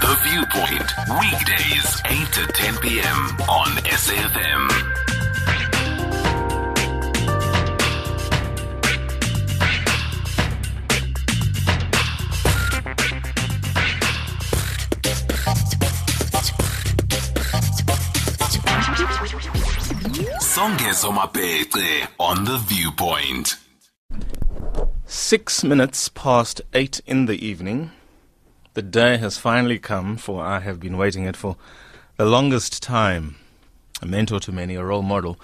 The Viewpoint, weekdays 8 to 10 p.m. on SAFM. Songezo Mabece on The Viewpoint. Six minutes past eight in the evening. The day has finally come, for I have been waiting it for the longest time. A mentor to many, a role model,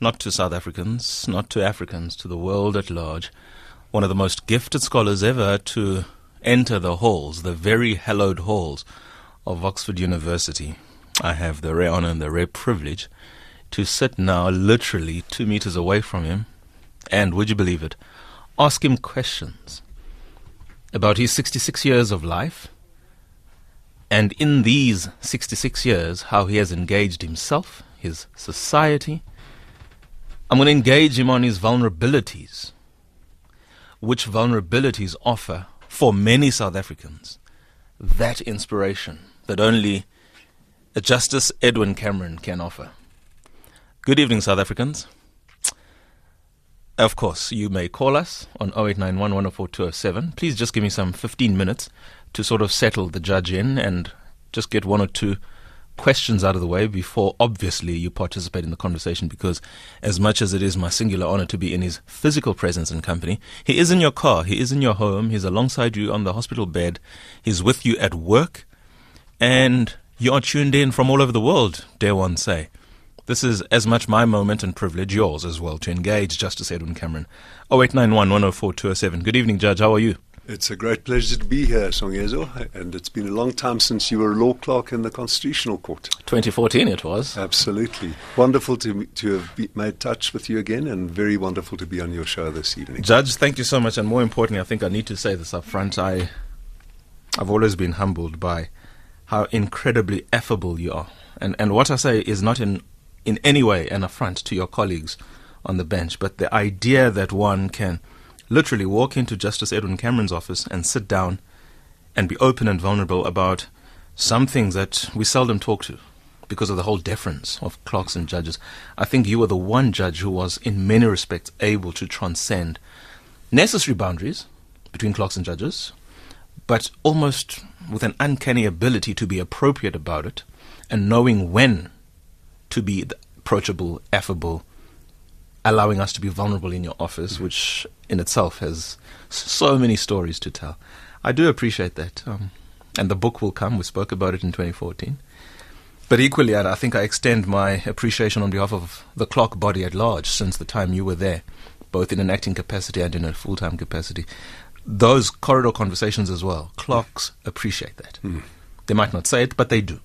not to South Africans, not to Africans, to the world at large. One of the most gifted scholars ever to enter the halls, the very hallowed halls of Oxford University. I have the rare honor and the rare privilege to sit now literally two meters away from him and, would you believe it, ask him questions about his 66 years of life and in these 66 years how he has engaged himself, his society. I'm going to engage him on his vulnerabilities, which vulnerabilities offer for many South Africans that inspiration that only Justice Edwin Cameron can offer. Good evening, South Africans. Of course, you may call us on 0891 104 207. Please just give me some 15 minutes to sort of settle the judge in and just get one or two questions out of the way before obviously you participate in the conversation because as much as it is my singular honor to be in his physical presence and company, he is in your car, he is in your home, he's alongside you on the hospital bed, he's with you at work, and you are tuned in from all over the world, dare one say. This is as much my moment and privilege, yours as well, to engage Justice Edwin Cameron. 0891 104 207. Good evening, Judge. How are you? It's a great pleasure to be here, Songezo, and it's been a long time since you were a law clerk in the Constitutional Court. 2014 it was. Absolutely. Wonderful to, to have be, made touch with you again, and very wonderful to be on your show this evening. Judge, thank you so much. And more importantly, I think I need to say this up front. I, I've always been humbled by how incredibly affable you are. And, and what I say is not in, in any way an affront to your colleagues on the bench, but the idea that one can literally walk into Justice Edwin Cameron's office and sit down and be open and vulnerable about some things that we seldom talk to because of the whole deference of clerks and judges. I think you were the one judge who was, in many respects, able to transcend necessary boundaries between clerks and judges, but almost with an uncanny ability to be appropriate about it and knowing when to be approachable, affable, allowing us to be vulnerable in your office, which in itself has so many stories to tell. I do appreciate that. Um, and the book will come. We spoke about it in 2014. But equally, I I think I extend my appreciation on behalf of the clock body at large since the time you were there, both in an acting capacity and in a full time capacity. Those corridor conversations as well, clocks appreciate that. They might not say it, but they do.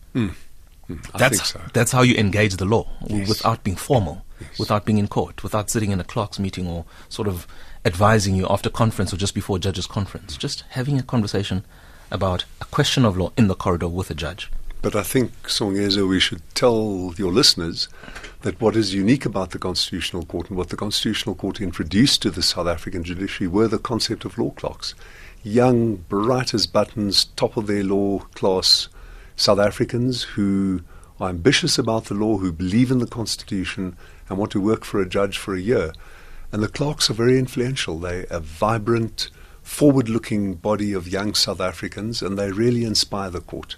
Hmm, I That's, think so. that's how you engage the law Yes. without being formal, Yes. without being in court, without sitting in a clerk's meeting or sort of advising you after conference or just before a judge's conference. Hmm. Just having a conversation about a question of law in the corridor with a judge. But I think, Songezo, we should tell your listeners that what is unique about the Constitutional Court and what the Constitutional Court introduced to the South African judiciary were the concept of law clerks. Young, bright as buttons, top of their law class South Africans who are ambitious about the law, who believe in the Constitution, and want to work for a judge for a year. And the clerks are very influential. They're a vibrant, forward looking body of young South Africans, and they really inspire the court.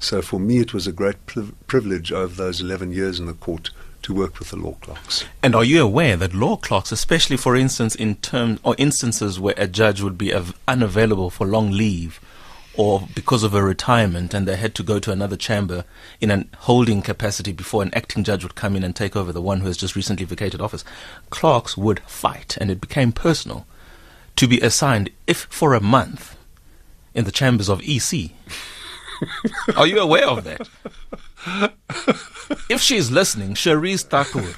So for me, it was a great priv- privilege over those 11 years in the court to work with the law clerks. And are you aware that law clerks, especially for instance in terms or instances where a judge would be av- unavailable for long leave or because of a retirement and they had to go to another chamber in an holding capacity before an acting judge would come in and take over the one who has just recently vacated office, clerks would fight and it became personal to be assigned, if for a month, in the chambers of EC. Are you aware of that? if she's listening, Cherise Thakur,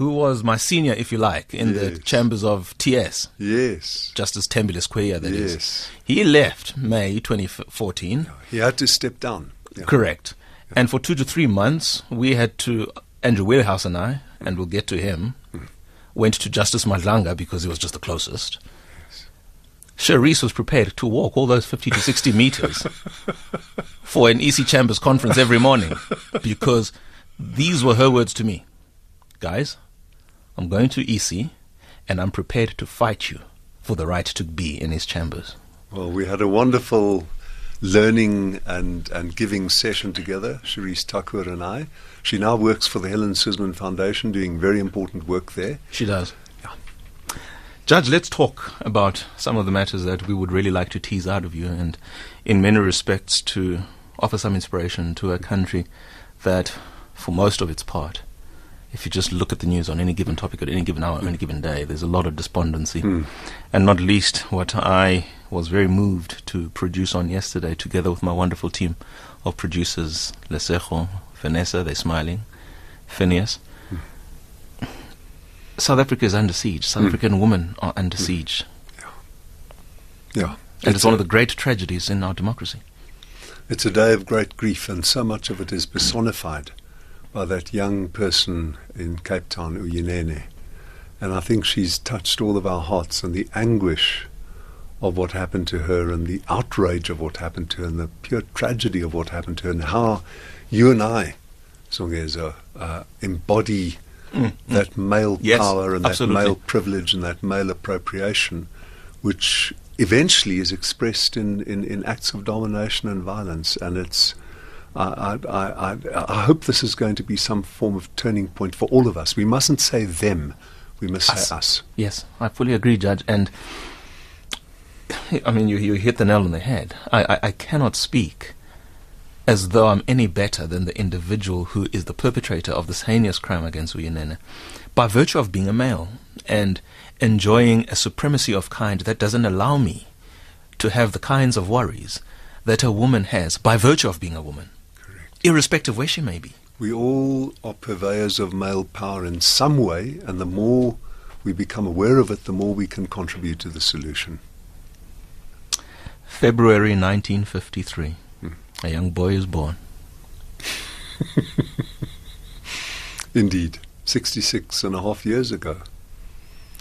who was my senior, if you like, in the chambers of TS, Yes. Justice Thembile Skweyiya, that is. Yes. He left May 2014. He had to step down. Yeah. Correct. And for two to three months, we had to, Andrew Wheelhouse and I, and we'll get to him, hmm. went to Justice Madlanga because he was just the closest. Cherise was prepared to walk all those 50 to 60 meters for an EC Chambers conference every morning because these were her words to me. Guys, I'm going to EC and I'm prepared to fight you for the right to be in his chambers. Well, we had a wonderful learning and, and giving session together, Cherise Tucker and I. She now works for the Helen Suzman Foundation, doing very important work there. She does. Yeah. Judge, let's talk about some of the matters that we would really like to tease out of you and, in many respects, to offer some inspiration to a country that, for most of its part, if you just look at the news on any given topic at any given hour, any given day, there's a lot of despondency. Mm. And not least what I was very moved to produce on yesterday, together with my wonderful team of producers, Lesejo, Vanessa, they're smiling, Phineas. Mm. South Africa is under siege. South mm. African women are under hmm. siege. Yeah. yeah. And it's, it's one of the great tragedies in our democracy. It's a day of great grief, and so much of it is personified by that young person in Cape Town, Uyinene. And I think she's touched all of our hearts and the anguish of what happened to her and the outrage of what happened to her and the pure tragedy of what happened to her and how you and I, Songezo, uh, embody mm, that mm. male yes, power and absolutely. that male privilege and that male appropriation, which eventually is expressed in, in, in acts of domination and violence. And it's I, I, I, I, hope this is going to be some form of turning point for all of us. We mustn't say them, we must us. say us. Yes, I fully agree, Judge. And I mean, you, you hit the nail on the head. I, I, I cannot speak as though I'm any better than the individual who is the perpetrator of this heinous crime against Uyinene by virtue of being a male and enjoying a supremacy of kind that doesn't allow me to have the kinds of worries that a woman has by virtue of being a woman irrespective of where she may be. We all are purveyors of male power in some way, and the more we become aware of it, the more we can contribute to the solution. February 1953. Hmm. A young boy is born. Indeed, 66 and a half years ago.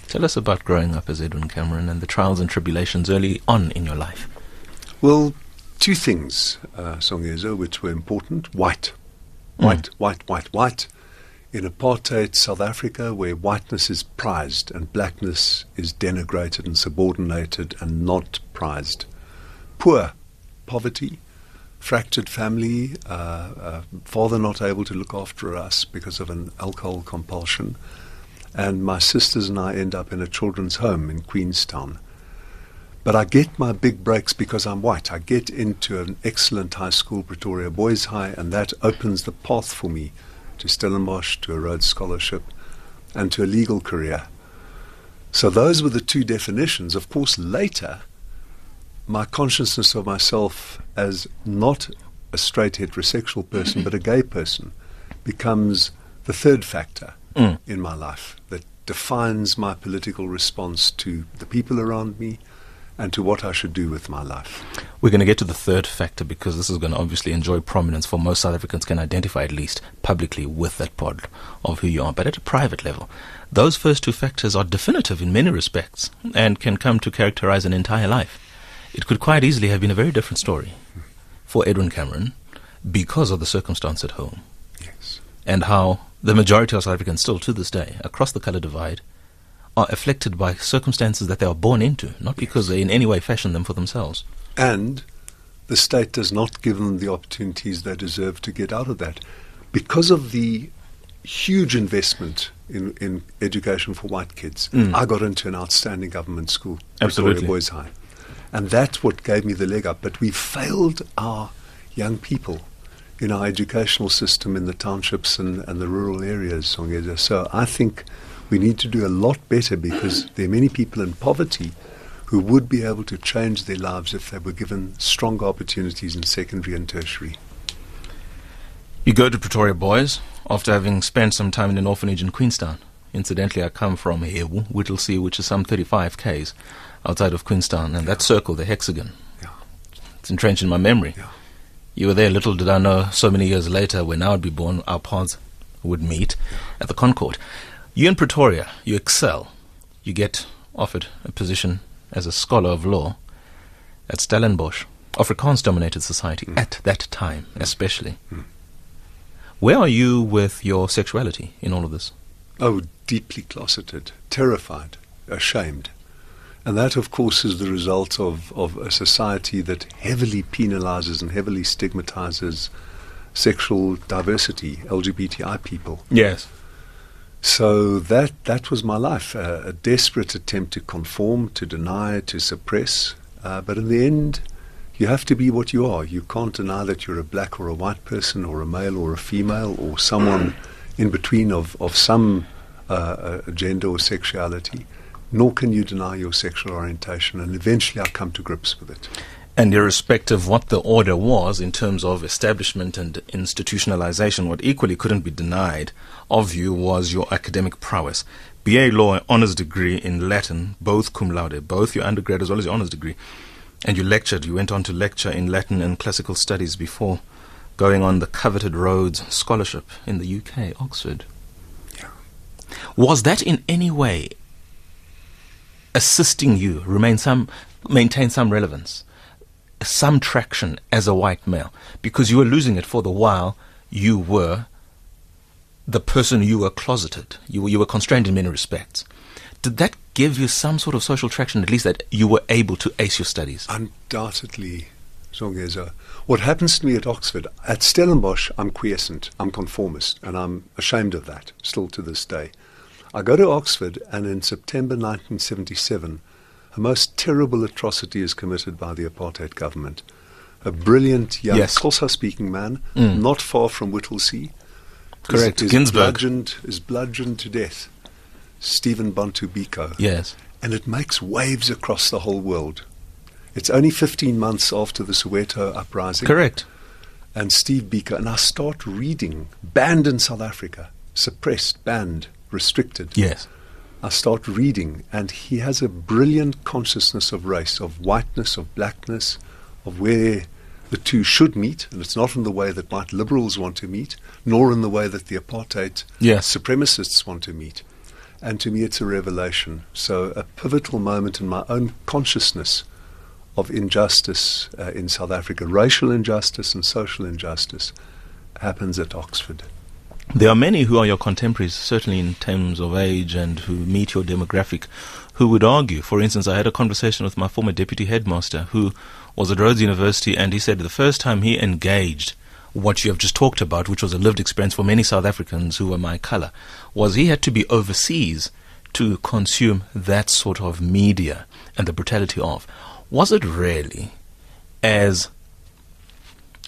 Tell us about growing up as Edwin Cameron and the trials and tribulations early on in your life. Well, two things, uh, Songezo, which were important. White. Hmm. White, mm. white, white, white. In apartheid South Africa, where whiteness is prized and blackness is denigrated and subordinated and not prized. Poor, poverty, fractured family, uh, uh, father not able to look after us because of an alcohol compulsion. And my sisters and I end up in a children's home in Queenstown but I get my big breaks because I'm white. I get into an excellent high school, Pretoria Boys High, and that opens the path for me to Stellenbosch, to a Rhodes Scholarship, and to a legal career. So those were the two definitions. Of course, later, my consciousness of myself as not a straight heterosexual person, but a gay person, becomes the third factor mm. in my life that defines my political response to the people around me and to what I should do with my life. We're going to get to the third factor because this is going to obviously enjoy prominence for most South Africans can identify at least publicly with that part of who you are. But at a private level, those first two factors are definitive in many respects and can come to characterize an entire life. It could quite easily have been a very different story for Edwin Cameron because of the circumstance at home. Yes. And how the majority of South Africans still to this day, across the color divide, are afflicted by circumstances that they are born into, not because they in any way fashion them for themselves. And the state does not give them the opportunities they deserve to get out of that. Because of the huge investment in, in education for white kids, mm. I got into an outstanding government school, Absolutely. Pretoria Boys High. And that's what gave me the leg up. But we failed our young people in our educational system in the townships and, and the rural areas, So I think we need to do a lot better because there are many people in poverty who would be able to change their lives if they were given stronger opportunities in secondary and tertiary. You go to Pretoria Boys after having spent some time in an orphanage in Queenstown. Incidentally, I come from Hewu, Whittlesea, which is some 35 k's outside of Queenstown, and yeah. that circle, the hexagon, yeah. it's entrenched in my memory. Yeah. You were there, little did I know, so many years later, when I would be born, our paths would meet at the Con Court. You in Pretoria, you excel. You get offered a position as a scholar of law at Stellenbosch, Afrikaans dominated society Hmm. at that time, especially. Where are you with your sexuality in all of this? Oh, deeply closeted, terrified, ashamed. And that, of course, is the result of, of a society that heavily penalizes and heavily stigmatizes sexual diversity, LGBTI people. Yes. So that, that was my life uh, a desperate attempt to conform, to deny, to suppress. Uh, but in the end, you have to be what you are. You can't deny that you're a black or a white person, or a male or a female, or someone in between of, of some uh, uh, gender or sexuality. Nor can you deny your sexual orientation. And eventually, I come to grips with it. And irrespective of what the order was in terms of establishment and institutionalization, what equally couldn't be denied of you was your academic prowess. BA Law, honours degree in Latin, both cum laude, both your undergrad as well as your honours degree. And you lectured, you went on to lecture in Latin and classical studies before going on the coveted Rhodes Scholarship in the UK, Oxford. Yeah. Was that in any way assisting you remain some maintain some relevance, some traction as a white male? Because you were losing it for the while you were the person you were closeted. You were, you were constrained in many respects. Did that give you some sort of social traction, at least that you were able to ace your studies? Undoubtedly, Songezo. What happens to me at Oxford, at Stellenbosch, I'm quiescent, I'm conformist, and I'm ashamed of that still to this day. I go to Oxford, and in September 1977, a most terrible atrocity is committed by the apartheid government. A brilliant young Yes. Xhosa speaking man, Mm. not far from Whittlesea, Correct, is, is bludgeoned, is bludgeoned to death. Stephen Bantu Biko Yes. and it makes waves across the whole world. It's only 15 months after the Soweto uprising. Correct. And Steve Biko, and I start reading, banned in South Africa, suppressed, banned, restricted. Yes. I start reading, and he has a brilliant consciousness of race, of whiteness, of blackness, of where the two should meet, and it's not in the way that white liberals want to meet, nor in the way that the apartheid Yes. supremacists want to meet. And to me, it's a revelation. So, a pivotal moment in my own consciousness of injustice uh, in South Africa, racial injustice and social injustice, happens at Oxford. There are many who are your contemporaries, certainly in terms of age and who meet your demographic, who would argue. For instance, I had a conversation with my former deputy headmaster who was at Rhodes University, and he said the first time he engaged what you have just talked about, which was a lived experience for many South Africans who were my color, was he had to be overseas to consume that sort of media and the brutality of. Was it really as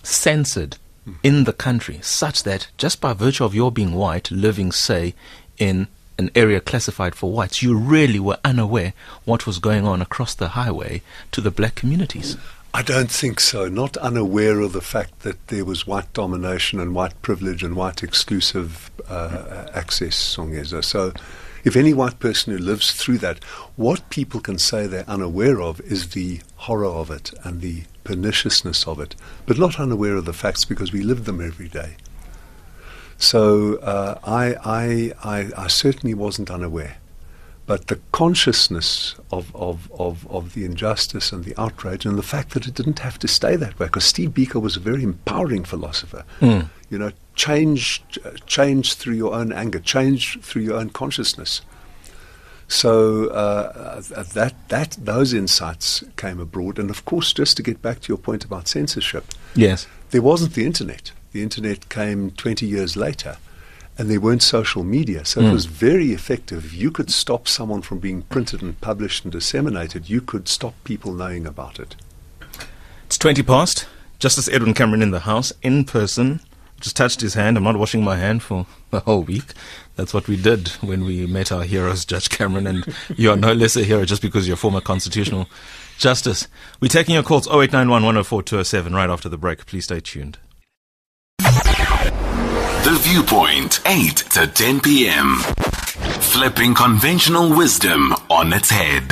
censored in the country such that just by virtue of your being white, living, say, in an area classified for whites, you really were unaware what was going on across the highway to the black communities? I don't think so. Not unaware of the fact that there was white domination and white privilege and white exclusive uh, access, Songezo. So, if any white person who lives through that, what people can say they're unaware of is the horror of it and the perniciousness of it, but not unaware of the facts because we live them every day. So, uh, I, I, I, I certainly wasn't unaware. But the consciousness of, of, of, of the injustice and the outrage and the fact that it didn't have to stay that way, because Steve Biko was a very empowering philosopher. Mm. You know, change, uh, change through your own anger, change through your own consciousness. So uh, uh, that, that, those insights came abroad. And of course, just to get back to your point about censorship, Yes. there wasn't the internet. The internet came 20 years later, and there weren't social media. So it Mm. was very effective. You could stop someone from being printed and published and disseminated, you could stop people knowing about it. It's 20 past. Justice Edwin Cameron in the house, in person. Just touched his hand. I'm not washing my hand for a whole week. That's what we did when we met our heroes, Judge Cameron, and you are no less a hero just because you're former constitutional justice. We're taking your calls 0891 104 207 right after the break. Please stay tuned. The Viewpoint, 8 to 10 p.m. Flipping conventional wisdom on its head.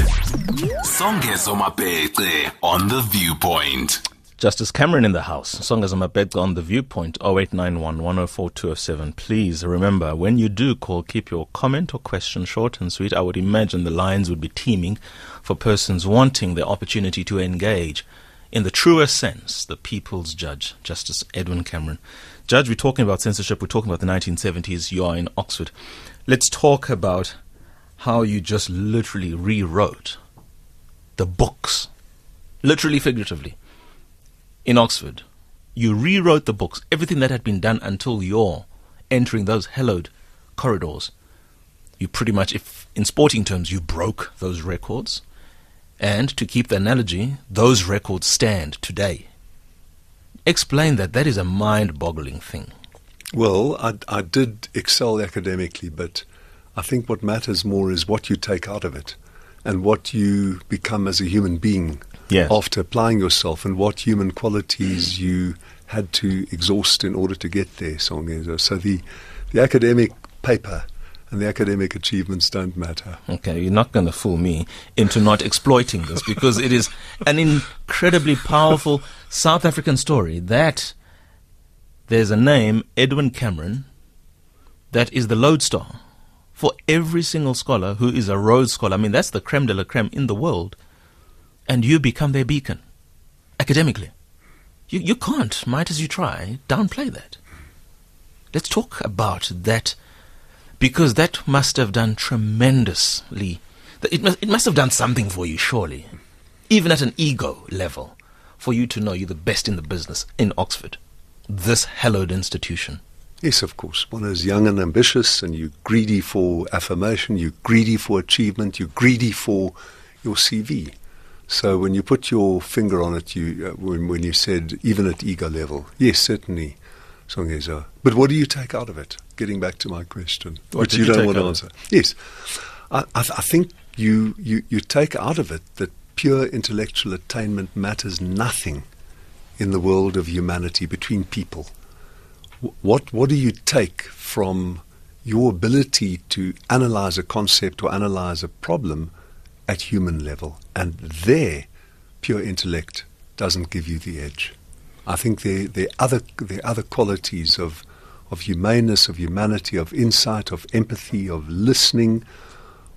Songezo Mabece on The Viewpoint. Justice Cameron in the house. Songezo Mabece on the viewpoint 0891 104 207. Please remember when you do call, keep your comment or question short and sweet. I would imagine the lines would be teeming for persons wanting the opportunity to engage in the truest sense, the people's judge, Justice Edwin Cameron. Judge, we're talking about censorship, we're talking about the 1970s. You are in Oxford. Let's talk about how you just literally rewrote the books, literally, figuratively in Oxford, you rewrote the books, everything that had been done until your entering those hallowed corridors. You pretty much, if in sporting terms, you broke those records. And to keep the analogy, those records stand today. Explain that. That is a mind boggling thing. Well, I, I did excel academically, but I think what matters more is what you take out of it and what you become as a human being Yes. after applying yourself and what human qualities you had to exhaust in order to get there, Songezo. So the, the academic paper and the academic achievements don't matter. Okay, you're not going to fool me into not exploiting this because it is an incredibly powerful South African story that there's a name, Edwin Cameron, that is the lodestar for every single scholar who is a Rhodes Scholar. I mean, that's the creme de la creme in the world. And you become their beacon academically. You, you can't, might as you try, downplay that. Let's talk about that because that must have done tremendously. It must, it must have done something for you, surely, even at an ego level, for you to know you're the best in the business in Oxford, this hallowed institution. Yes, of course. One is young and ambitious, and you're greedy for affirmation, you're greedy for achievement, you're greedy for your CV. So when you put your finger on it, you uh, when, when you said even at ego level, yes, certainly, Songezo. But what do you take out of it? Getting back to my question, What which you you don't want to answer. Yes, I, I, th- I think you, you you take out of it that pure intellectual attainment matters nothing in the world of humanity between people. Wh- What what do you take from your ability to analyze a concept or analyze a problem at human level? And there, pure intellect doesn't give you the edge. I think there there are other are other qualities of of humaneness, of humanity, of insight, of empathy, of listening,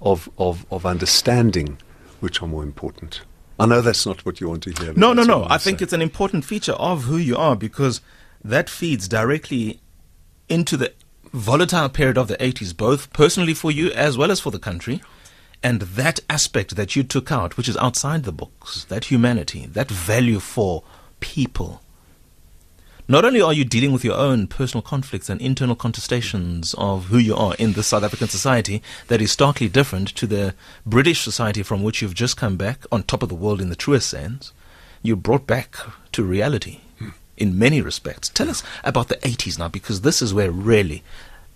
of of, of understanding, which are more important. I know that's not what you want to hear. No, no, no. I think saying. it's an important feature of who you are because that feeds directly into the volatile period of the 80s, both personally for you as well as for the country. And that aspect that you took out, which is outside the books, that humanity, that value for people. Not only are you dealing with your own personal conflicts and internal contestations of who you are in the South African society that is starkly different to the British society from which you've just come back on top of the world in the truest sense, you're brought back to reality in many respects. Tell us about the 80s now, because this is where really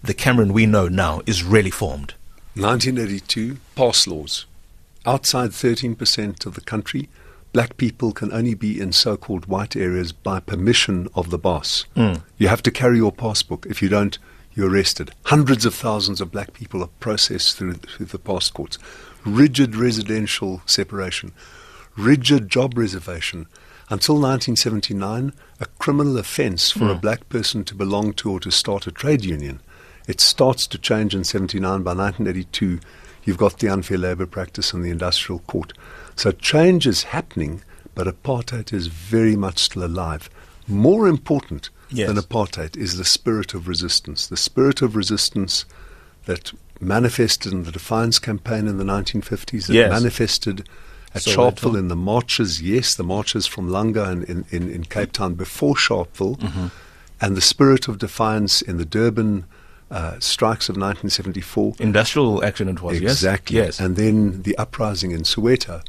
the Cameron we know now is really formed. 1982, pass laws. Outside 13% of the country, black people can only be in so called white areas by permission of the boss. Mm. You have to carry your passbook. If you don't, you're arrested. Hundreds of thousands of black people are processed through, through the pass courts. Rigid residential separation, rigid job reservation. Until 1979, a criminal offence for a black person to belong to or to start a trade union. It starts to change in 79. By 1982, you've got the unfair labour practice and the industrial court. So change is happening, but apartheid is very much still alive. More important Yes. than apartheid is the spirit of resistance. The spirit of resistance that manifested in the Defiance campaign in the 1950s, that Yes. manifested at Soweto. Sharpeville in the marches, yes, the marches from Langa in, in, in, in Cape Town before Sharpeville, Mm-hmm. and the spirit of defiance in the Durban uh, strikes of 1974. Industrial action it was, yes? Exactly. Yes. And then the uprising in Soweto.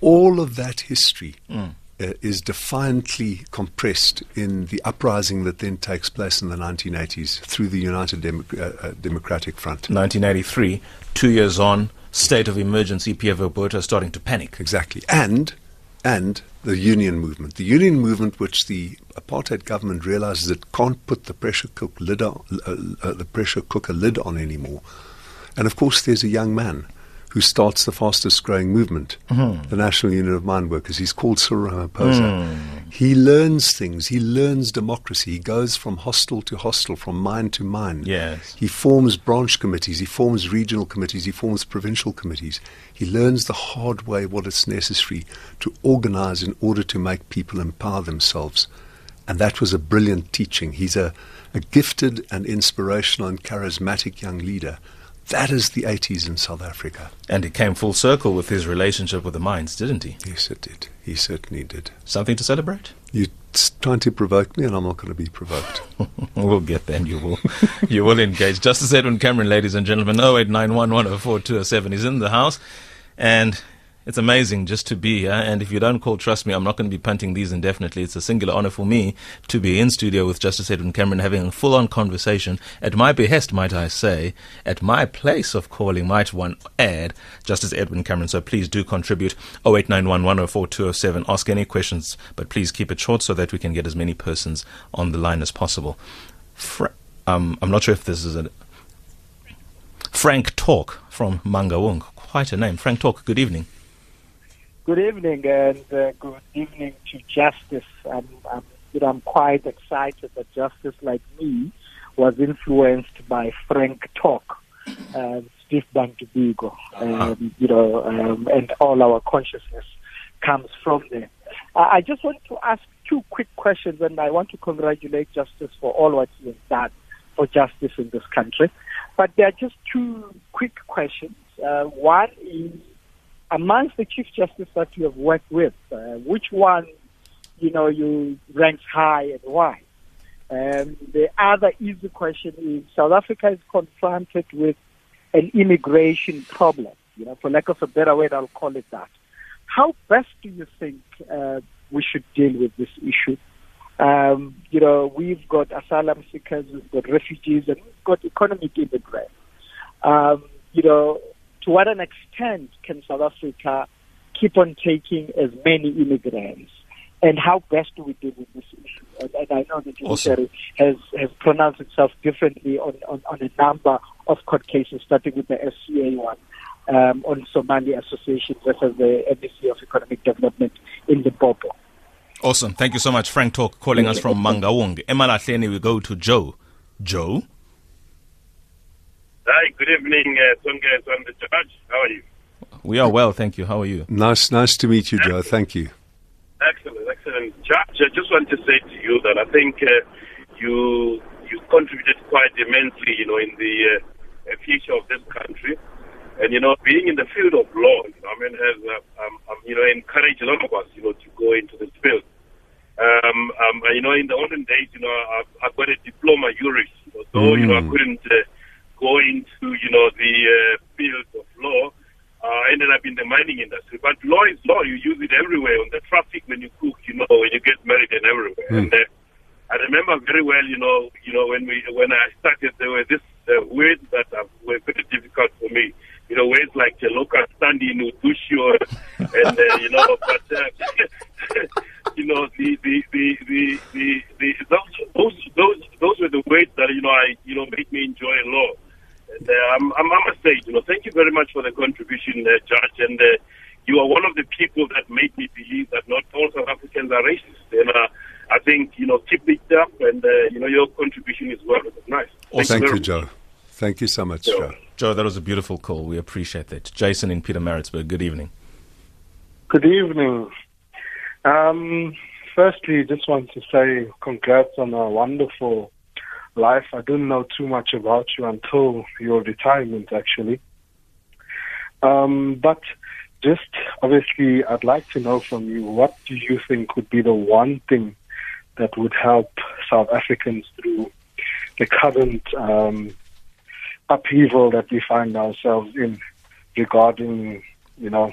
All of that history Mm. uh, is defiantly compressed in the uprising that then takes place in the 1980s through the United Demo- uh, uh, Democratic Front. 1983, two years on, state of emergency, Pierre Verboten starting to panic. Exactly. And and the union movement. The union movement, which the apartheid government realizes it can't put the pressure cook lid on, uh, uh, the pressure cooker lid on anymore. And of course, there's a young man who starts the fastest growing movement, the National Union of Mine Workers. He's called Cyril Ramaphosa. He learns things. He learns democracy. He goes from hostel to hostel, from mine to mine. Yes. He forms branch committees. He forms regional committees. He forms provincial committees. He learns the hard way what is necessary to organize in order to make people empower themselves. And that was a brilliant teaching. He's a, a gifted and inspirational and charismatic young leader. That is the 80s in South Africa. And he came full circle with his relationship with the mines, didn't he? Yes, it did. He certainly did. Something to celebrate? You're trying to provoke me, and I'm not going to be provoked. we'll get there, and you will, you will engage. Justice Edwin Cameron, ladies and gentlemen, 0891104207 is in the house, and it's amazing just to be here. And if you don't call, trust me, I'm not going to be punting these indefinitely. It's a singular honor for me to be in studio with Justice Edwin Cameron having a full on conversation at my behest, might I say, at my place of calling, might one add, Justice Edwin Cameron. So please do contribute 0891104207. Ask any questions, but please keep it short so that we can get as many persons on the line as possible. Um, I'm not sure if this is a. Frank Talk from Mangaung. Quite a name. Frank Talk, good evening. Good evening and uh, good evening to Justice. I'm, I'm, you know, I'm quite excited that Justice, like me, was influenced by Frank Talk, uh, Steve Bantu Biko, um, you know, um, and all our consciousness comes from there. I just want to ask two quick questions, and I want to congratulate Justice for all what he has done for justice in this country. But there are just two quick questions. Uh, one is amongst the chief justices that you have worked with, uh, which one, you know, you rank high and why? And the other easy question is South Africa is confronted with an immigration problem, you know, for lack of a better word, I'll call it that. How best do you think uh, we should deal with this issue? Um, you know, we've got asylum seekers, we've got refugees, and we've got economic immigrants. Um, you know, to what an extent can South Africa keep on taking as many immigrants? And how best do we deal with this issue? And, and I know the judiciary has, has pronounced itself differently on, on, on a number of court cases, starting with the SCA one. Um, on Somali Association versus the MEC of Economic Development in Limpopo. Awesome. Thank you so much. Frank Talk calling us from Mangaung. Emalahleni, we go to Joe. Joe? Hi, good evening, uh, Tonga and the judge. How are you? We are well, thank you. How are you? Nice, nice to meet you, Joe. Thank you. Excellent, excellent. Judge, I just want to say to you that I think uh, you you contributed quite immensely, you know, in the uh, future of this country. And, you know, being in the field of law, you know, I mean, has, uh, um, um, you know, encouraged a lot of us, you know, to go into this field. Um, um, you know, in the olden days, you know, I've, I've got a diploma juris, you know, so, mm. you know, I couldn't uh, go into, you know, the uh, field of law. Uh, ended up in the mining industry. But law is law. You use it everywhere. On the traffic, when you cook, you know, when you get married and everywhere. Mm. And uh, I remember very well, you know, you know, when we when I started, there were this uh, words that were very difficult for me. You know, words like uh, locus standi, udusho, and uh, you know, but uh, you know, the the the the, the, the those, those those those were the words that you know I you know made me enjoy law. And, uh, I'm, I'm, must say, you know, thank you very much for the contribution, uh, Judge. And uh, you are one of the people that made me believe that not all South Africans are racist. And uh, I think, you know, keep it up. And, uh, you know, your contribution is well recognized. Thank, thank you, you Joe. Thank you so much, Joe. Joe, that was a beautiful call. We appreciate that. Jason in Pietermaritzburg, good evening. Good evening. Um, firstly, just want to say congrats on a wonderful life. I didn't know too much about you until your retirement, actually. Um, but just obviously, I'd like to know from you what do you think would be the one thing that would help South Africans through the current um, upheaval that we find ourselves in regarding, you know,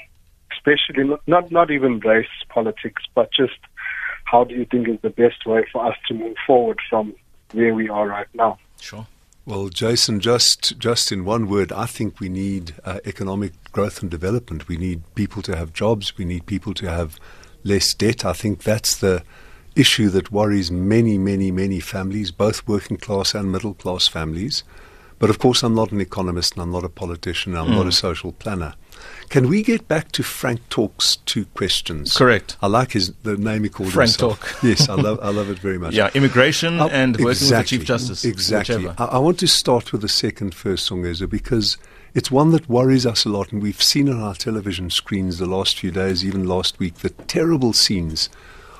especially not not even race politics, but just how do you think is the best way for us to move forward from where we are right now. Sure. Well, Jason, just just in one word, I think we need uh, economic growth and development. We need people to have jobs. We need people to have less debt. I think that's the issue that worries many, many, many families, both working class and middle class families. But of course, I'm not an economist and I'm not a politician. I'm mm. not a social planner. Can we get back to Frank Talk's two questions? Correct. I like his the name he called it. Frank himself. Talk. yes, I love I love it very much. Yeah, immigration Uh, and working with the exactly, Chief Justice. Exactly. I, I want to start with the second first, Songezo, because it's one that worries us a lot, and we've seen on our television screens the last few days, even last week, the terrible scenes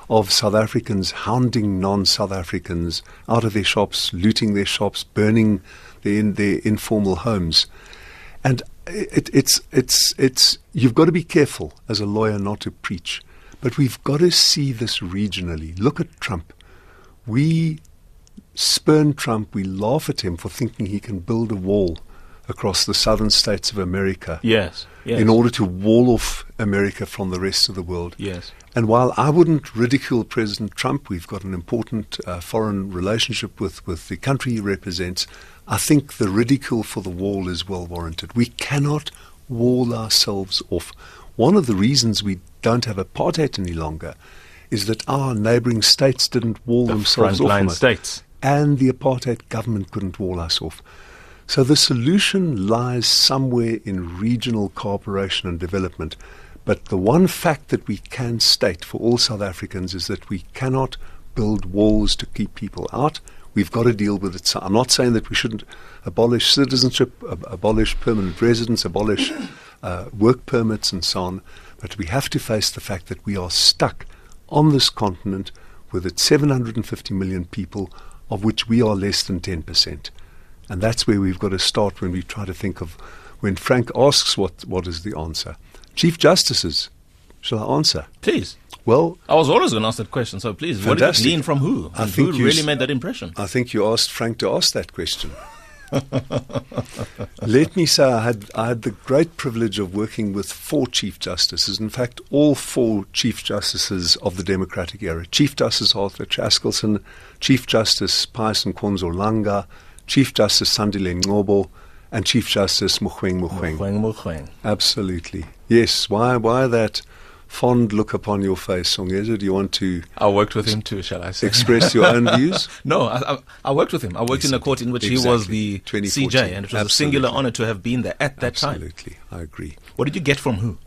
of South Africans hounding non-South Africans out of their shops, looting their shops, burning their, in, their informal homes. And it, it's, it's, it's, you've got to be careful as a lawyer not to preach. But we've got to see this regionally. Look at Trump. We spurn Trump, we laugh at him for thinking he can build a wall across the southern states of America Yes. Yes. in order to wall off America from the rest of the world. Yes. And while I wouldn't ridicule President Trump, we've got an important uh, foreign relationship with, with the country he represents, I think the ridicule for the wall is well warranted. We cannot wall ourselves off. One of the reasons we don't have apartheid any longer is that our neighboring states didn't wall The themselves off from it states. and the apartheid government couldn't wall us off. So the solution lies somewhere in regional cooperation and development. But the one fact that we can state for all South Africans is that we cannot build walls to keep people out. We've got to deal with it. So I'm not saying that we shouldn't abolish citizenship, ab- abolish permanent residence, abolish uh, work permits, and so on. But we have to face the fact that we are stuck on this continent with its 750 million people, of which we are less than 10%. And that's where we've got to start when we try to think of when Frank asks what, what is the answer. Chief Justices, shall I answer? Please. Well, I was always going to ask that question, so please. fantastic. What did it Fantastic. lean from who? I think who you really s- made that impression? I think you asked Frank to ask that question. Let me say, I had, I had the great privilege of working with four Chief Justices. In fact, all four Chief Justices of the Democratic era Chief Justice Arthur Chaskalson, Chief Justice Pius Nkonzo Langa, Chief Justice Sandile Ngcobo, and Chief Justice. Mogoeng, mogoeng. Absolutely. Yes. Why, why that fond look upon your face, Songezo? Do you want to I worked with him too, shall I say? express your own views? No, I, I, I worked with him. I worked in a court in which he was the 2014. CJ, and it was a singular honor to have been there at that time. Absolutely. I agree. What did you get from who?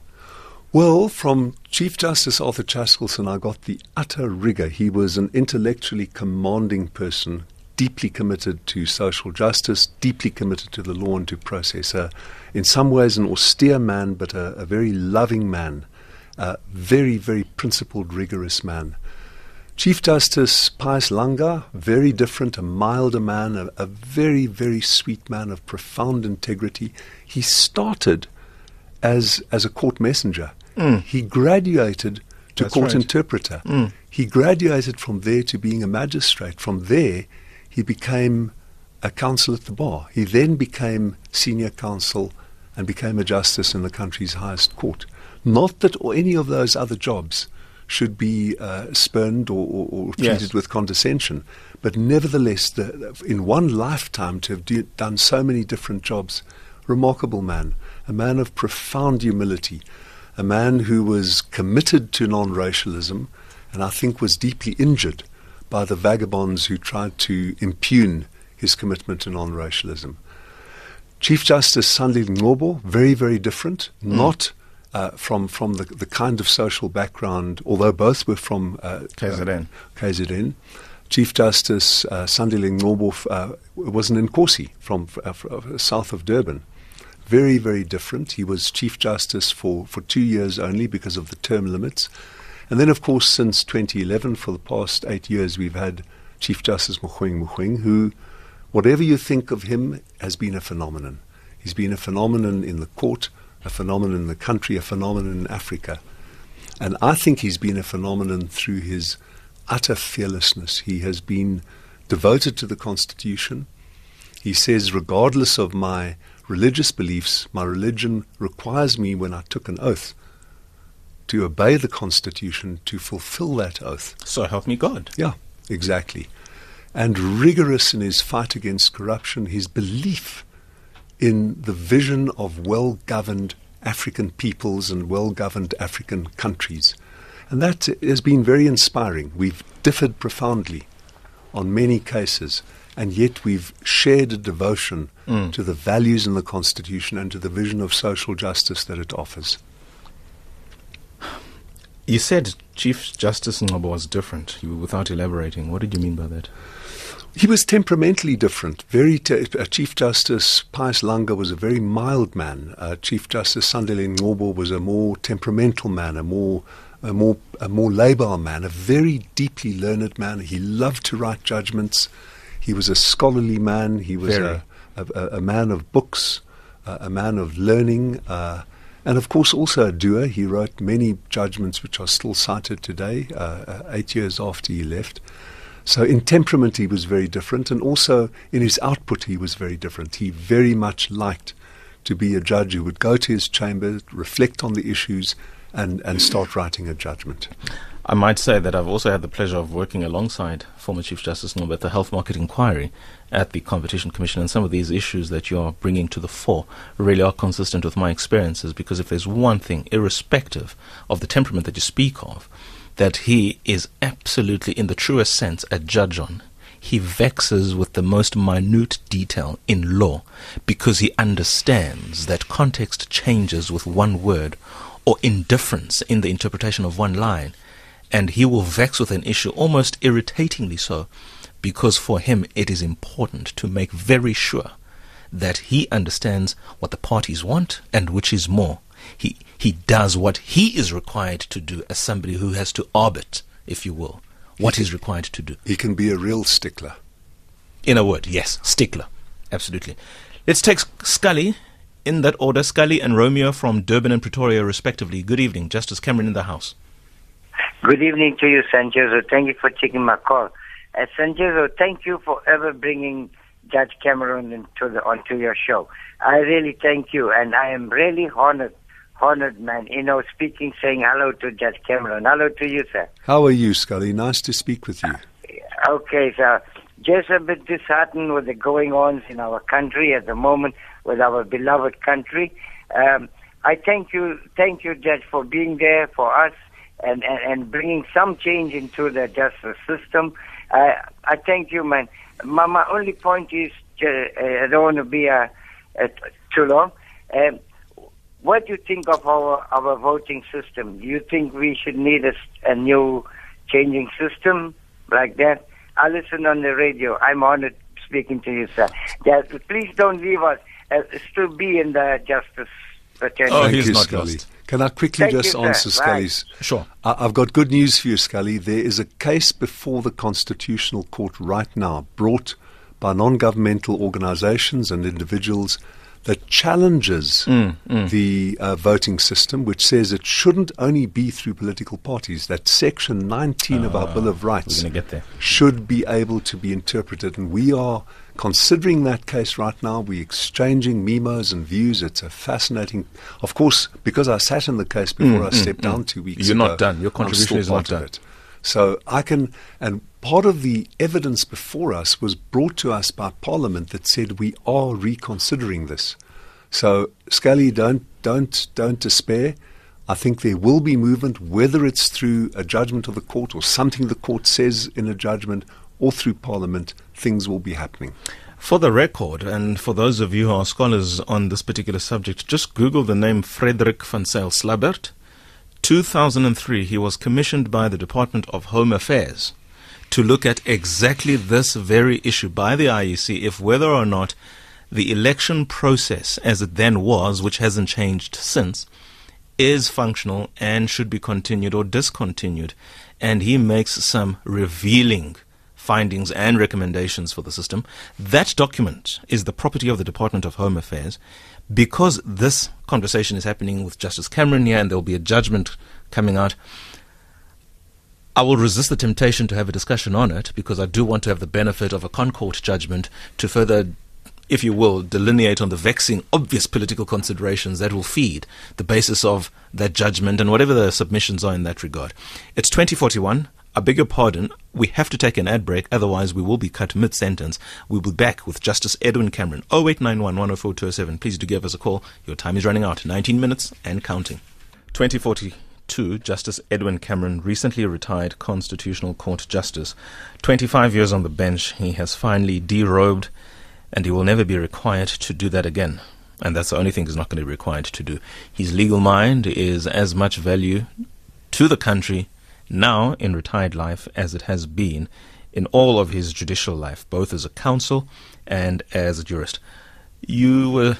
Well, from Chief Justice Arthur Chaskalson, I got the utter rigor. He was an intellectually commanding person, deeply committed to social justice, deeply committed to the law and to process. Uh, in some ways, an austere man, but a, a very loving man, a very, very principled, rigorous man. Chief Justice Pius Langa, very different, a milder man, a, a very, very sweet man of profound integrity. He started as as a court messenger. He graduated to That's court right. interpreter. He graduated from there to being a magistrate. From there, he became a counsel at the bar. He then became senior counsel and became a justice in the country's highest court. Not that or any of those other jobs should be uh, spurned or, or, or treated Yes. with condescension, but nevertheless, the, in one lifetime to have do, done so many different jobs, remarkable man, a man of profound humility, a man who was committed to non-racialism, and I think was deeply injured by the vagabonds who tried to impugn his commitment to non-racialism. Chief Justice Sandile Ngcobo, very, very different, not uh, from, from the, the kind of social background, although both were from uh, KZN. uh, KZN. Chief Justice uh, Sandile Ngcobo uh, was an Nkosi from uh, f- uh, south of Durban. Very, very different. He was Chief Justice for, for two years only because of the term limits. And then, of course, since 2011, for the past eight years, we've had Chief Justice Mogoeng Mogoeng, who, whatever you think of him, has been a phenomenon. He's been a phenomenon in the court, a phenomenon in the country, a phenomenon in Africa. And I think he's been a phenomenon through his utter fearlessness. He has been devoted to the Constitution. He says, regardless of my religious beliefs, my religion requires me, when I took an oath, to obey the Constitution, to fulfill that oath. So help me God. Yeah, exactly. And rigorous in his fight against corruption, his belief in the vision of well governed African peoples and well governed African countries. And that has been very inspiring. We've differed profoundly on many cases. and yet we've shared a devotion mm. to the values in the Constitution and to the vision of social justice that it offers. You said Chief Justice Ngcobo was different, without elaborating. What did you mean by that? He was temperamentally different. Very te- uh, Chief Justice Pius Langa was a very mild man. Uh, Chief Justice Sandile Ngcobo was a more temperamental man, a more a more a more labile man, a very deeply learned man. He loved to write judgments. He was a scholarly man. He was a, a, a, man of books, uh, a man of learning, uh, and of course also a doer. He wrote many judgments which are still cited today, uh, uh, eight years after he left. So in temperament he was very different, and also in his output he was very different. He very much liked to be a judge who would go to his chamber, reflect on the issues, and, and start writing a judgment. I might say that I've also had the pleasure of working alongside former Chief Justice at the Health Market Inquiry at the Competition Commission, and some of these issues that you're bringing to the fore really are consistent with my experiences. Because if there's one thing, irrespective of the temperament that you speak of, that he is absolutely, in the truest sense, a judge on, he vexes with the most minute detail in law because he understands that context changes with one word or indifference in the interpretation of one line and he will vex with an issue almost irritatingly so because for him it is important to make very sure that he understands what the parties want and which is more. He, he does what he is required to do as somebody who has to orbit, if you will, what he, he's required to do. He can be a real stickler. In a word, yes, stickler. Absolutely. Let's take Scully in that order. Scully and Romeo from Durban and Pretoria, respectively. Good evening. Justice Cameron in the House. Good evening to you, Songezo. Thank you for taking my call. Uh, Songezo, thank you for ever bringing Judge Cameron into the, onto your show. I really thank you, and I am really honored, honored, man. You know, speaking, saying hello to Judge Cameron. Hello to you, sir. How are you, Scully? Nice to speak with you. Uh, okay, sir. Just a bit disheartened with the going ons in our country at the moment, with our beloved country. Um, I thank you, thank you, Judge, for being there for us and, and, and bringing some change into the justice system. Uh, I thank you, man. My, my only point is, uh, I don't want to be uh, uh, too long. Um, what do you think of our, our voting system? Do you think we should need a, a new changing system like that? I listen on the radio. I'm honored speaking to you, sir. Yes, please don't leave us. Uh, still be in the justice fraternity. Oh, he's not lost. Can I quickly Thank just you, answer sir. Scully's? Right. Sure. I, I've got good news for you, Scully. There is a case before the Constitutional Court right now brought by non governmental organizations and individuals that challenges mm, mm. the uh, voting system, which says it shouldn't only be through political parties, that Section 19 of our ah, Bill of Rights should be able to be interpreted. And we are considering that case right now. We're exchanging memos and views. It's a fascinating. Of course, because I sat in the case before mm, I mm, stepped down mm. two weeks You're ago. You're not done. Your contribution is not done. So I can, and part of the evidence before us was brought to us by Parliament that said we are reconsidering this. So Scully, don't don't don't despair. I think there will be movement, whether it's through a judgment of the court or something the court says in a judgment or through Parliament things will be happening. For the record, and for those of you who are scholars on this particular subject, just Google the name Frederick van Zyl Slabbert. 2003, he was commissioned by the Department of Home Affairs to look at exactly this very issue by the IEC, if whether or not the election process as it then was, which hasn't changed since, is functional and should be continued or discontinued. And he makes some revealing findings and recommendations for the system. That document is the property of the Department of Home Affairs. Because this conversation is happening with Justice Cameron here and there will be a judgment coming out, I will resist the temptation to have a discussion on it because I do want to have the benefit of a Con Court judgment to further if you will, delineate on the vexing, obvious political considerations that will feed the basis of that judgment and whatever the submissions are in that regard. It's 2041. I beg your pardon, we have to take an ad break, otherwise we will be cut mid sentence. We'll be back with Justice Edwin Cameron, 0891 104 Please do give us a call. Your time is running out, 19 minutes and counting. 2040. To Justice Edwin Cameron, recently retired Constitutional Court Justice. 25 years on the bench, he has finally derobed, and he will never be required to do that again. And that's the only thing he's not going to be required to do. His legal mind is as much value to the country now in retired life as it has been in all of his judicial life, both as a counsel and as a jurist. You were.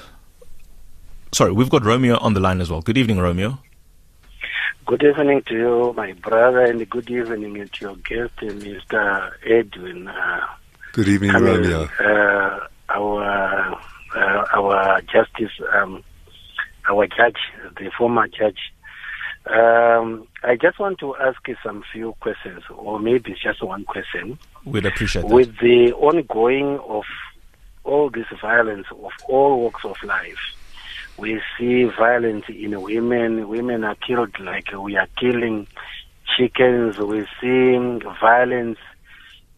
sorry, we've got Romeo on the line as well. Good evening, Romeo. Good evening to you, my brother, and good evening to your guest, Mr. Edwin. Uh, good evening, Romeo. Uh, our uh, our justice, um, our judge, the former judge. Um, I just want to ask you some few questions, or maybe just one question. We'd appreciate that. With the ongoing of all this violence of all walks of life, we see violence in women. Women are killed like we are killing chickens. We see violence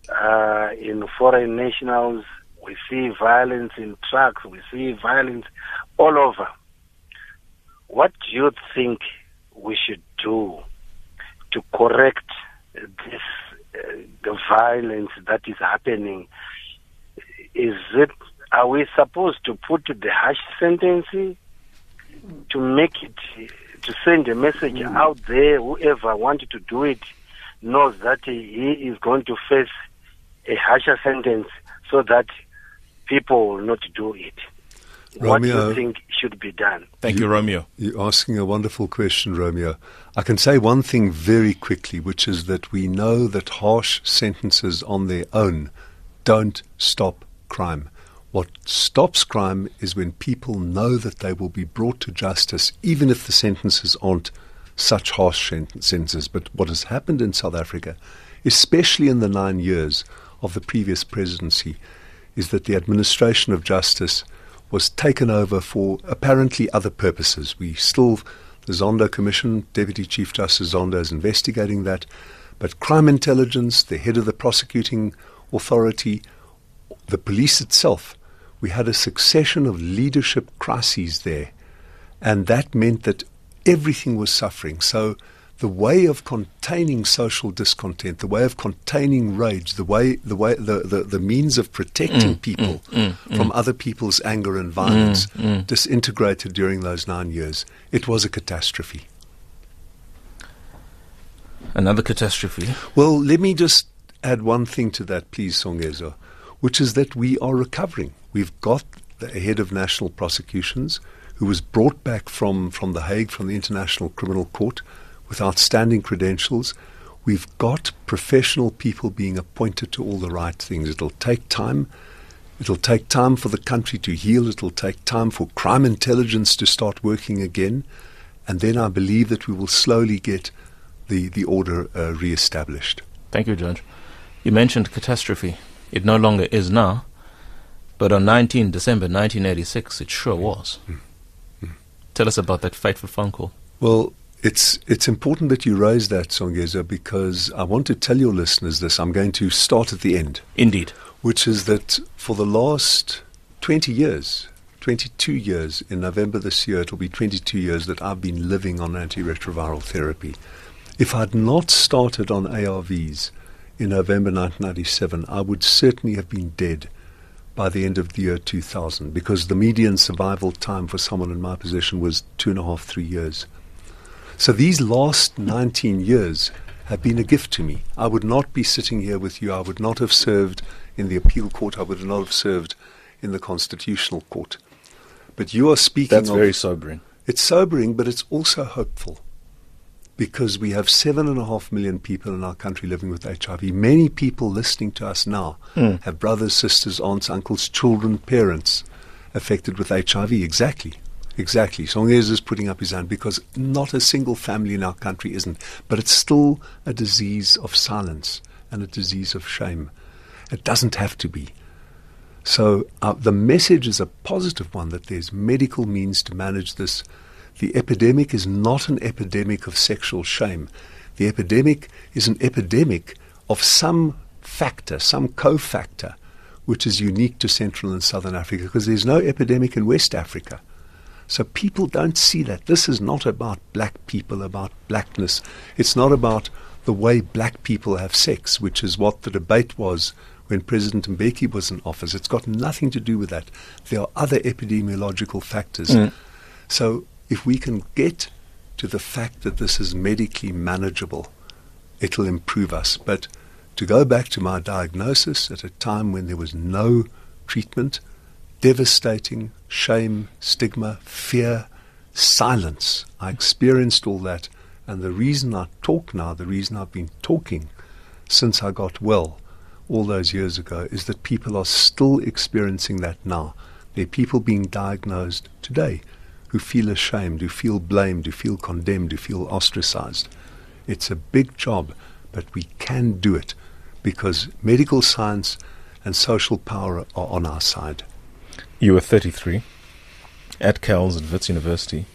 uh, in foreign nationals. We see violence in trucks. We see violence all over. What do you think we should do to correct this uh, the violence that is happening? Is it are we supposed to put the harsh sentence to make it to send a message mm. out there? Whoever wanted to do it knows that he is going to face a harsher sentence, so that people will not do it. Romeo, what do you think should be done? Thank you, you, Romeo. You're asking a wonderful question, Romeo. I can say one thing very quickly, which is that we know that harsh sentences on their own don't stop crime. What stops crime is when people know that they will be brought to justice, even if the sentences aren't such harsh sentences. But what has happened in South Africa, especially in the nine years of the previous presidency, is that the administration of justice was taken over for apparently other purposes. We still, the Zondo Commission, Deputy Chief Justice Zondo is investigating that, but crime intelligence, the head of the prosecuting authority, the police itself, we had a succession of leadership crises there, and that meant that everything was suffering. So the way of containing social discontent, the way of containing rage, the way the way the, the, the means of protecting mm, people mm, mm, from mm. other people's anger and violence mm, mm. disintegrated during those nine years. It was a catastrophe. Another catastrophe. Well, let me just add one thing to that, please, Songezo, which is that we are recovering. We've got the head of national prosecutions who was brought back from, from The Hague, from the International Criminal Court with outstanding credentials. We've got professional people being appointed to all the right things. It'll take time. It'll take time for the country to heal. It'll take time for crime intelligence to start working again. And then I believe that we will slowly get the, the order uh, re-established. Thank you, Judge. You mentioned catastrophe. It no longer is now, but on 19 December 1986, it sure was. Mm. Mm. Tell us about that fateful phone call. Well, it's it's important that you raise that, Songezo, because I want to tell your listeners this. I'm going to start at the end. Indeed. Which is that for the last 20 years, 22 years, in November this year, it will be 22 years that I've been living on antiretroviral therapy. If I'd not started on ARVs in November 1997, I would certainly have been dead by the end of the year 2000 because the median survival time for someone in my position was two and a half, three years. So these last 19 years have been a gift to me. I would not be sitting here with you. I would not have served in the appeal court. I would not have served in the constitutional court. But you are speaking. That's very sobering. It's sobering, but it's also hopeful because we have seven and a half million people in our country living with HIV. Many people listening to us now mm. have brothers, sisters, aunts, uncles, children, parents affected with HIV. Exactly. Exactly. Songez is putting up his hand because not a single family in our country isn't. But it's still a disease of silence and a disease of shame. It doesn't have to be. So uh, the message is a positive one that there's medical means to manage this. The epidemic is not an epidemic of sexual shame. The epidemic is an epidemic of some factor, some cofactor, which is unique to Central and Southern Africa because there's no epidemic in West Africa. So people don't see that. This is not about black people, about blackness. It's not about the way black people have sex, which is what the debate was when President Mbeki was in office. It's got nothing to do with that. There are other epidemiological factors. Mm. So if we can get to the fact that this is medically manageable, it'll improve us. But to go back to my diagnosis at a time when there was no treatment, devastating shame, stigma, fear, silence. I experienced all that. And the reason I talk now, the reason I've been talking since I got well all those years ago, is that people are still experiencing that now. There are people being diagnosed today who feel ashamed, who feel blamed, who feel condemned, who feel ostracized. It's a big job, but we can do it because medical science and social power are on our side. You were 33 at Kells at Wits University.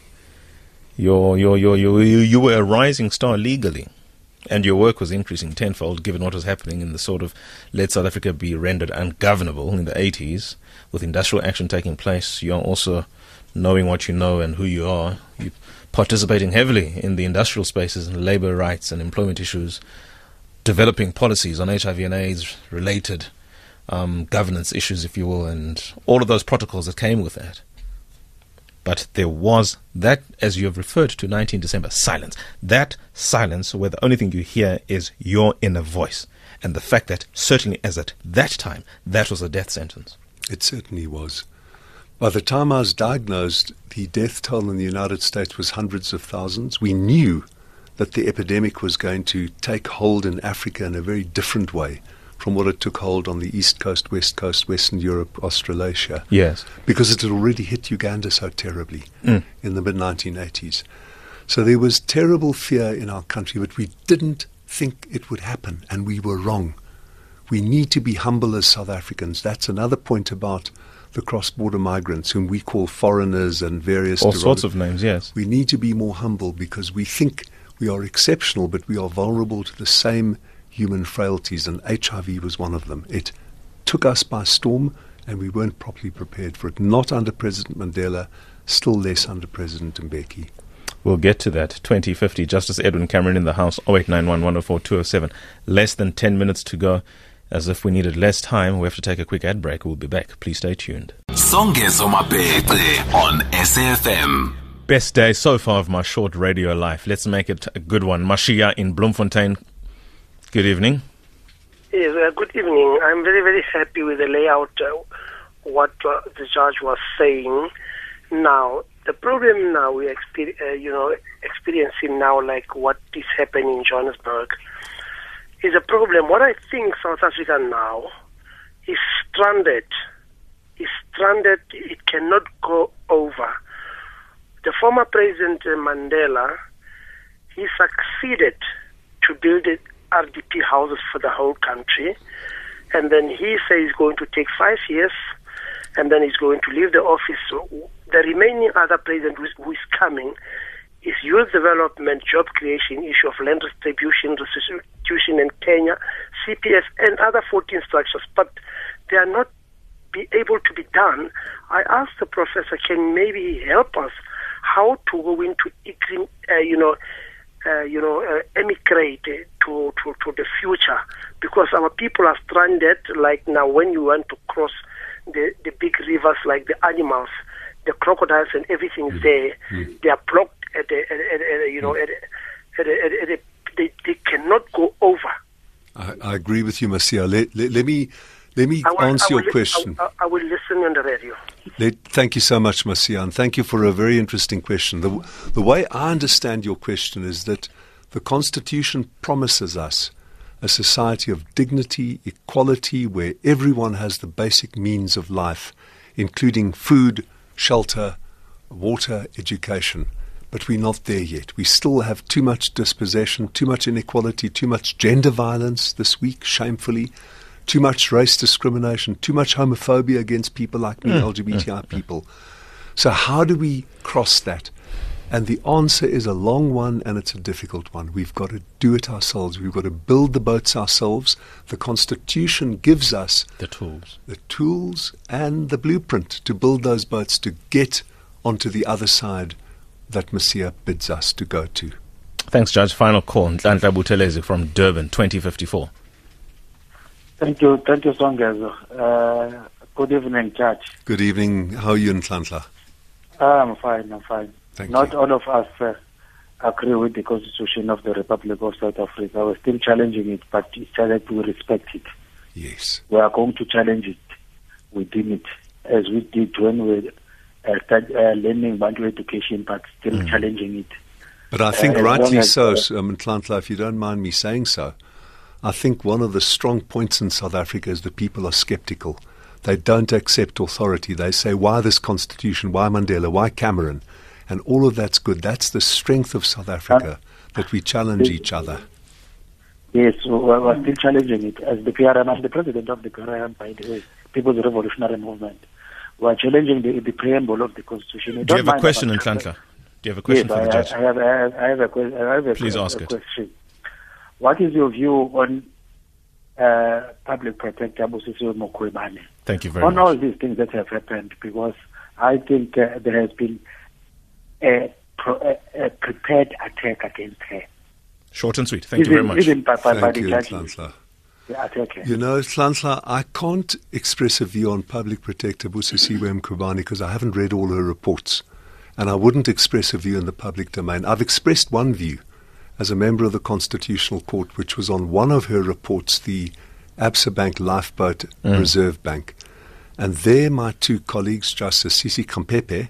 You're, you're, you're, you you were a rising star legally, and your work was increasing tenfold given what was happening in the sort of let South Africa be rendered ungovernable in the 80s, with industrial action taking place. You're also knowing what you know and who you are. You participating heavily in the industrial spaces and labor rights and employment issues, developing policies on HIV and AIDS related um, governance issues, if you will, and all of those protocols that came with that. But there was that, as you have referred to, 19 December, silence. That silence where the only thing you hear is your inner voice. And the fact that, certainly as at that time, that was a death sentence. It certainly was. By the time I was diagnosed, the death toll in the United States was hundreds of thousands. We knew that the epidemic was going to take hold in Africa in a very different way from what it took hold on the East Coast, West Coast, Western Europe, Australasia. Yes. Because it had already hit Uganda so terribly Mm. in the mid 1980s. So there was terrible fear in our country, but we didn't think it would happen, and we were wrong. We need to be humble as South Africans. That's another point about the cross border migrants, whom we call foreigners and various All derog- sorts of names, yes. we need to be more humble because we think we are exceptional, but we are vulnerable to the same human frailties, and HIV was one of them. It took us by storm, and we weren't properly prepared for it. Not under President Mandela, still less under President Mbeki. We'll get to that. 2050, Justice Edwin Cameron in the House, 0891 104 207. Less than 10 minutes to go. As if we needed less time, we have to take a quick ad break. We'll be back. Please stay tuned. Songezo Mabece on SAFM. Best day so far of my short radio life. Let's make it a good one. Mashia in Bloemfontein. Good evening. Yes, uh, good evening. I'm very, very happy with the layout, uh, what uh, the judge was saying. Now, the problem now we exper- uh, you know, experiencing now, like what is happening in Johannesburg, is a problem. What I think South Africa now is stranded. Is stranded. It cannot go over. The former President Mandela, he succeeded to build RDP houses for the whole country. And then he says he's going to take five years and then he's going to leave the office. So the remaining other president who is, coming is youth development, job creation, issue of land distribution, CPS, and other 14 structures. But they are not be able to be done. I asked the professor, can maybe help us how to go into, uh, you know, uh, you know, uh, emigrate to, to, to the future because our people are stranded. Like now, when you want to cross the, the big rivers, like the animals, the crocodiles and everything is there, they are blocked at the, at, at, at, you know, at, at, at, at, at, they, they cannot go over. I, agree with you, Marcia. Let, let, let me let me will, answer will, your question. I, I, I will listen on the radio. Let, thank you so much, Marcia, and thank you for a very interesting question. The, the way I understand your question is that the Constitution promises us a society of dignity, equality, where everyone has the basic means of life, including food, shelter, water, education. But we're not there yet. We still have too much dispossession, too much inequality, too much gender violence this week, shamefully, too much race discrimination, too much homophobia against people like me, mm. LGBTI mm. mm. people. So, how do we cross that? And the answer is a long one and it's a difficult one. We've got to do it ourselves. We've got to build the boats ourselves. The Constitution gives us The tools. the tools and the blueprint to build those boats to get onto the other side that Masia bids us to go to. Thanks, Judge. Final call. Nhlanhla Buthelezi from Durban, 2054. Thank you. Thank you, Songezo. Uh, good evening, Judge. Good evening. How are you Nhlanhla? I'm fine. I'm fine. Thank Not you. all of us uh, agree with the Constitution of the Republic of South Africa. We're still challenging it, but it's that we respect it. Yes. We are going to challenge it within it, as we did when we uh, started uh, learning Bantu education, but still Mm. challenging it. But I think Uh, long rightly as, so, uh, um, Nhlanhla, if you don't mind me saying so. I think one of the strong points in South Africa is that people are skeptical. They don't accept authority. They say, why this constitution? Why Mandela? Why Cameron? And all of that's good. That's the strength of South Africa, that we challenge each other. Yes, we're, we're still challenging it. As the PRM, I'm the president of the PRM, by the way, People's Revolutionary Movement. We're challenging the, the preamble of the Constitution. We Do you have a question, about- Nhlanhla? Do you have a question yes, for the I, judge? I have, I have, I have a, que- have a, Please que- ask a it. question. What is your view on uh, public protector Busisiwe Mkhwebane? Thank you very on much. On all these things that have happened, because I think uh, there has been a, pro, a, a prepared attack against her. Short and sweet. Thank even, you very much. Even by, by, by Thank the you, judges, Nhlanhla. The attacker. You know, Nhlanhla, I can't express a view on Public Protector Busisiwe Mkhwebane because I haven't read all her reports. And I wouldn't express a view in the public domain. I've expressed one view as a member of the Constitutional Court, which was on one of her reports, the Absa Bank Lifeboat Mm. Reserve Bank. And there, my two colleagues, Justice Sisi Khampepe,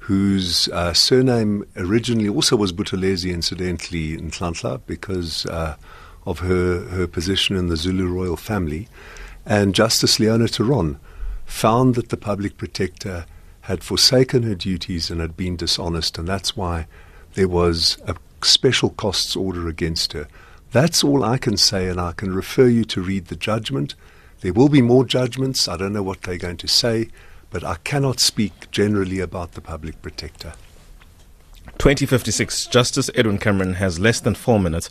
whose uh, surname originally also was Buthelezi, incidentally, Nhlanhla, because uh, of her, her position in the Zulu royal family, and Justice Leona Theron found that the public protector had forsaken her duties and had been dishonest, and that's why there was a special costs order against her. That's all I can say, and I can refer you to read the judgment. There will be more judgments. I don't know what they're going to say, but I cannot speak generally about the public protector. 2056, Justice Edwin Cameron has less than four minutes.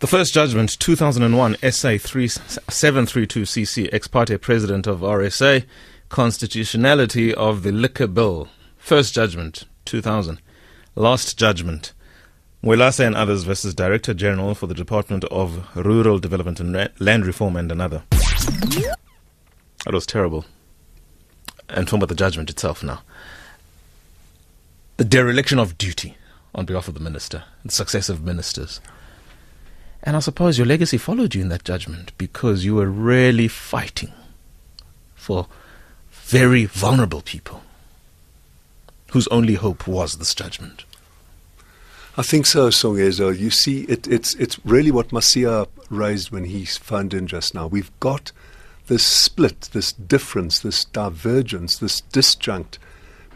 The first judgment, 2001, SA 3732CC, ex parte president of RSA, constitutionality of the liquor bill. First judgment, 2000. Last judgment, Mwelase and others versus Director General for the Department of Rural Development and Land Reform and another. That was terrible. And talking about the judgment itself now the dereliction of duty on behalf of the minister and successive ministers. And I suppose your legacy followed you in that judgment because you were really fighting for very vulnerable people whose only hope was this judgment. I think so, Songezo. You see, it, it's it's really what Masia raised when he phoned in just now. We've got this split, this difference, this divergence, this disjunct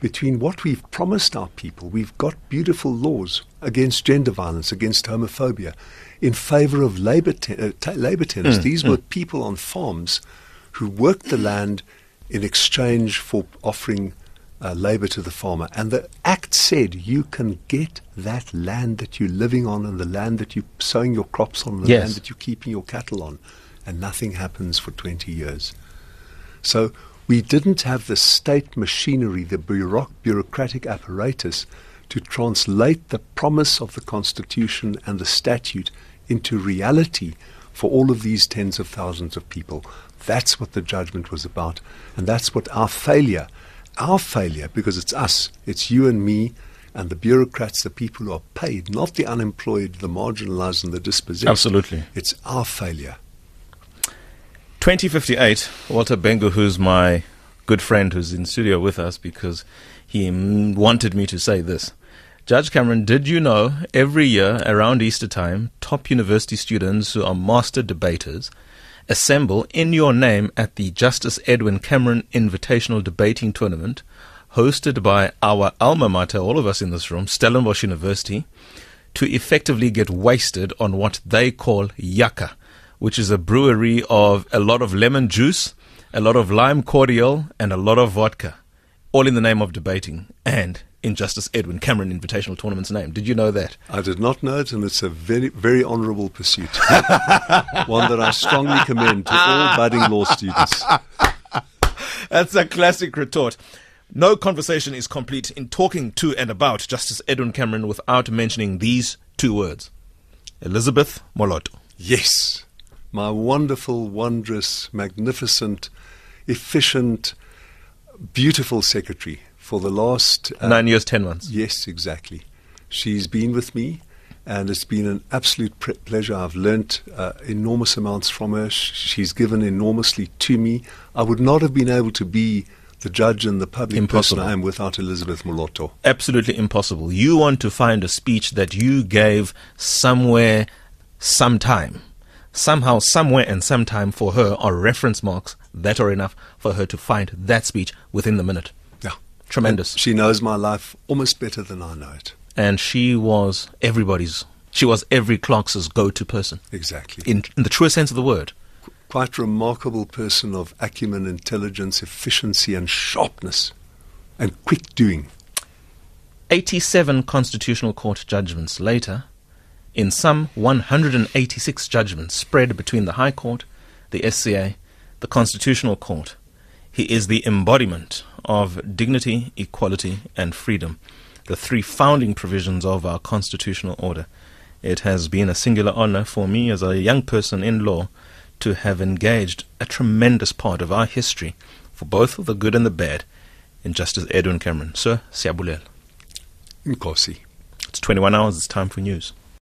between what we've promised our people. We've got beautiful laws against gender violence, against homophobia, in favor of labor, te- uh, ta- labor tenants. Mm, These mm. were people on farms who worked the land in exchange for offering uh, labor to the farmer. And the act said you can get that land that you're living on and the land that you're sowing your crops on, and the Yes. land that you're keeping your cattle on, and nothing happens for 20 years. So we didn't have the state machinery, the bureauc- bureaucratic apparatus to translate the promise of the Constitution and the statute into reality for all of these tens of thousands of people. That's what the judgment was about. And that's what our failure, our failure, because it's us, it's you and me and the bureaucrats, the people who are paid, not the unemployed, the marginalized, and the dispossessed. Absolutely. It's our failure. 2058, Walter Bengu, who's my good friend who's in studio with us because he wanted me to say this. Judge Cameron, did you know every year around Easter time, top university students who are master debaters assemble in your name at the Justice Edwin Cameron Invitational Debating Tournament, hosted by our alma mater, all of us in this room, Stellenbosch University, to effectively get wasted on what they call yaka, which is a brewery of a lot of lemon juice, a lot of lime cordial, and a lot of vodka, all in the name of debating. And in Justice Edwin Cameron Invitational Tournament's name. Did you know that? I did not know it, and it's a very, very honourable pursuit. One that I strongly commend to all budding law students. That's a classic retort. No conversation is complete in talking to and about Justice Edwin Cameron without mentioning these two words Elizabeth Moloto. Yes, my wonderful, wondrous, magnificent, efficient, beautiful secretary for the last uh, nine years, ten months. Yes, exactly. She's been with me, and it's been an absolute pre- pleasure. I've learnt uh, enormous amounts from her. She's given enormously to me. I would not have been able to be the judge and the public impossible. person I am without Elizabeth Moloto. Absolutely impossible. You want to find a speech that you gave somewhere, sometime. Somehow, somewhere, and sometime for her are reference marks that are enough for her to find that speech within the minute. Tremendous. And she knows my life almost better than I know it. And she was everybody's, she was every clerk's go to person. Exactly. In, in the truest sense of the word quite remarkable person of acumen, intelligence, efficiency, and sharpness, and quick doing. 87 Constitutional Court judgments later, in some 186 judgments spread between the High Court, the SCA, the Constitutional Court, he is the embodiment of dignity, equality, and freedom, the three founding provisions of our constitutional order. It has been a singular honor for me as a young person in law to have engaged a tremendous part of our history, for both the good and the bad, in Justice Edwin Cameron. Sir, siyabulela. Nkosi. It's 21 hours, it's time for news.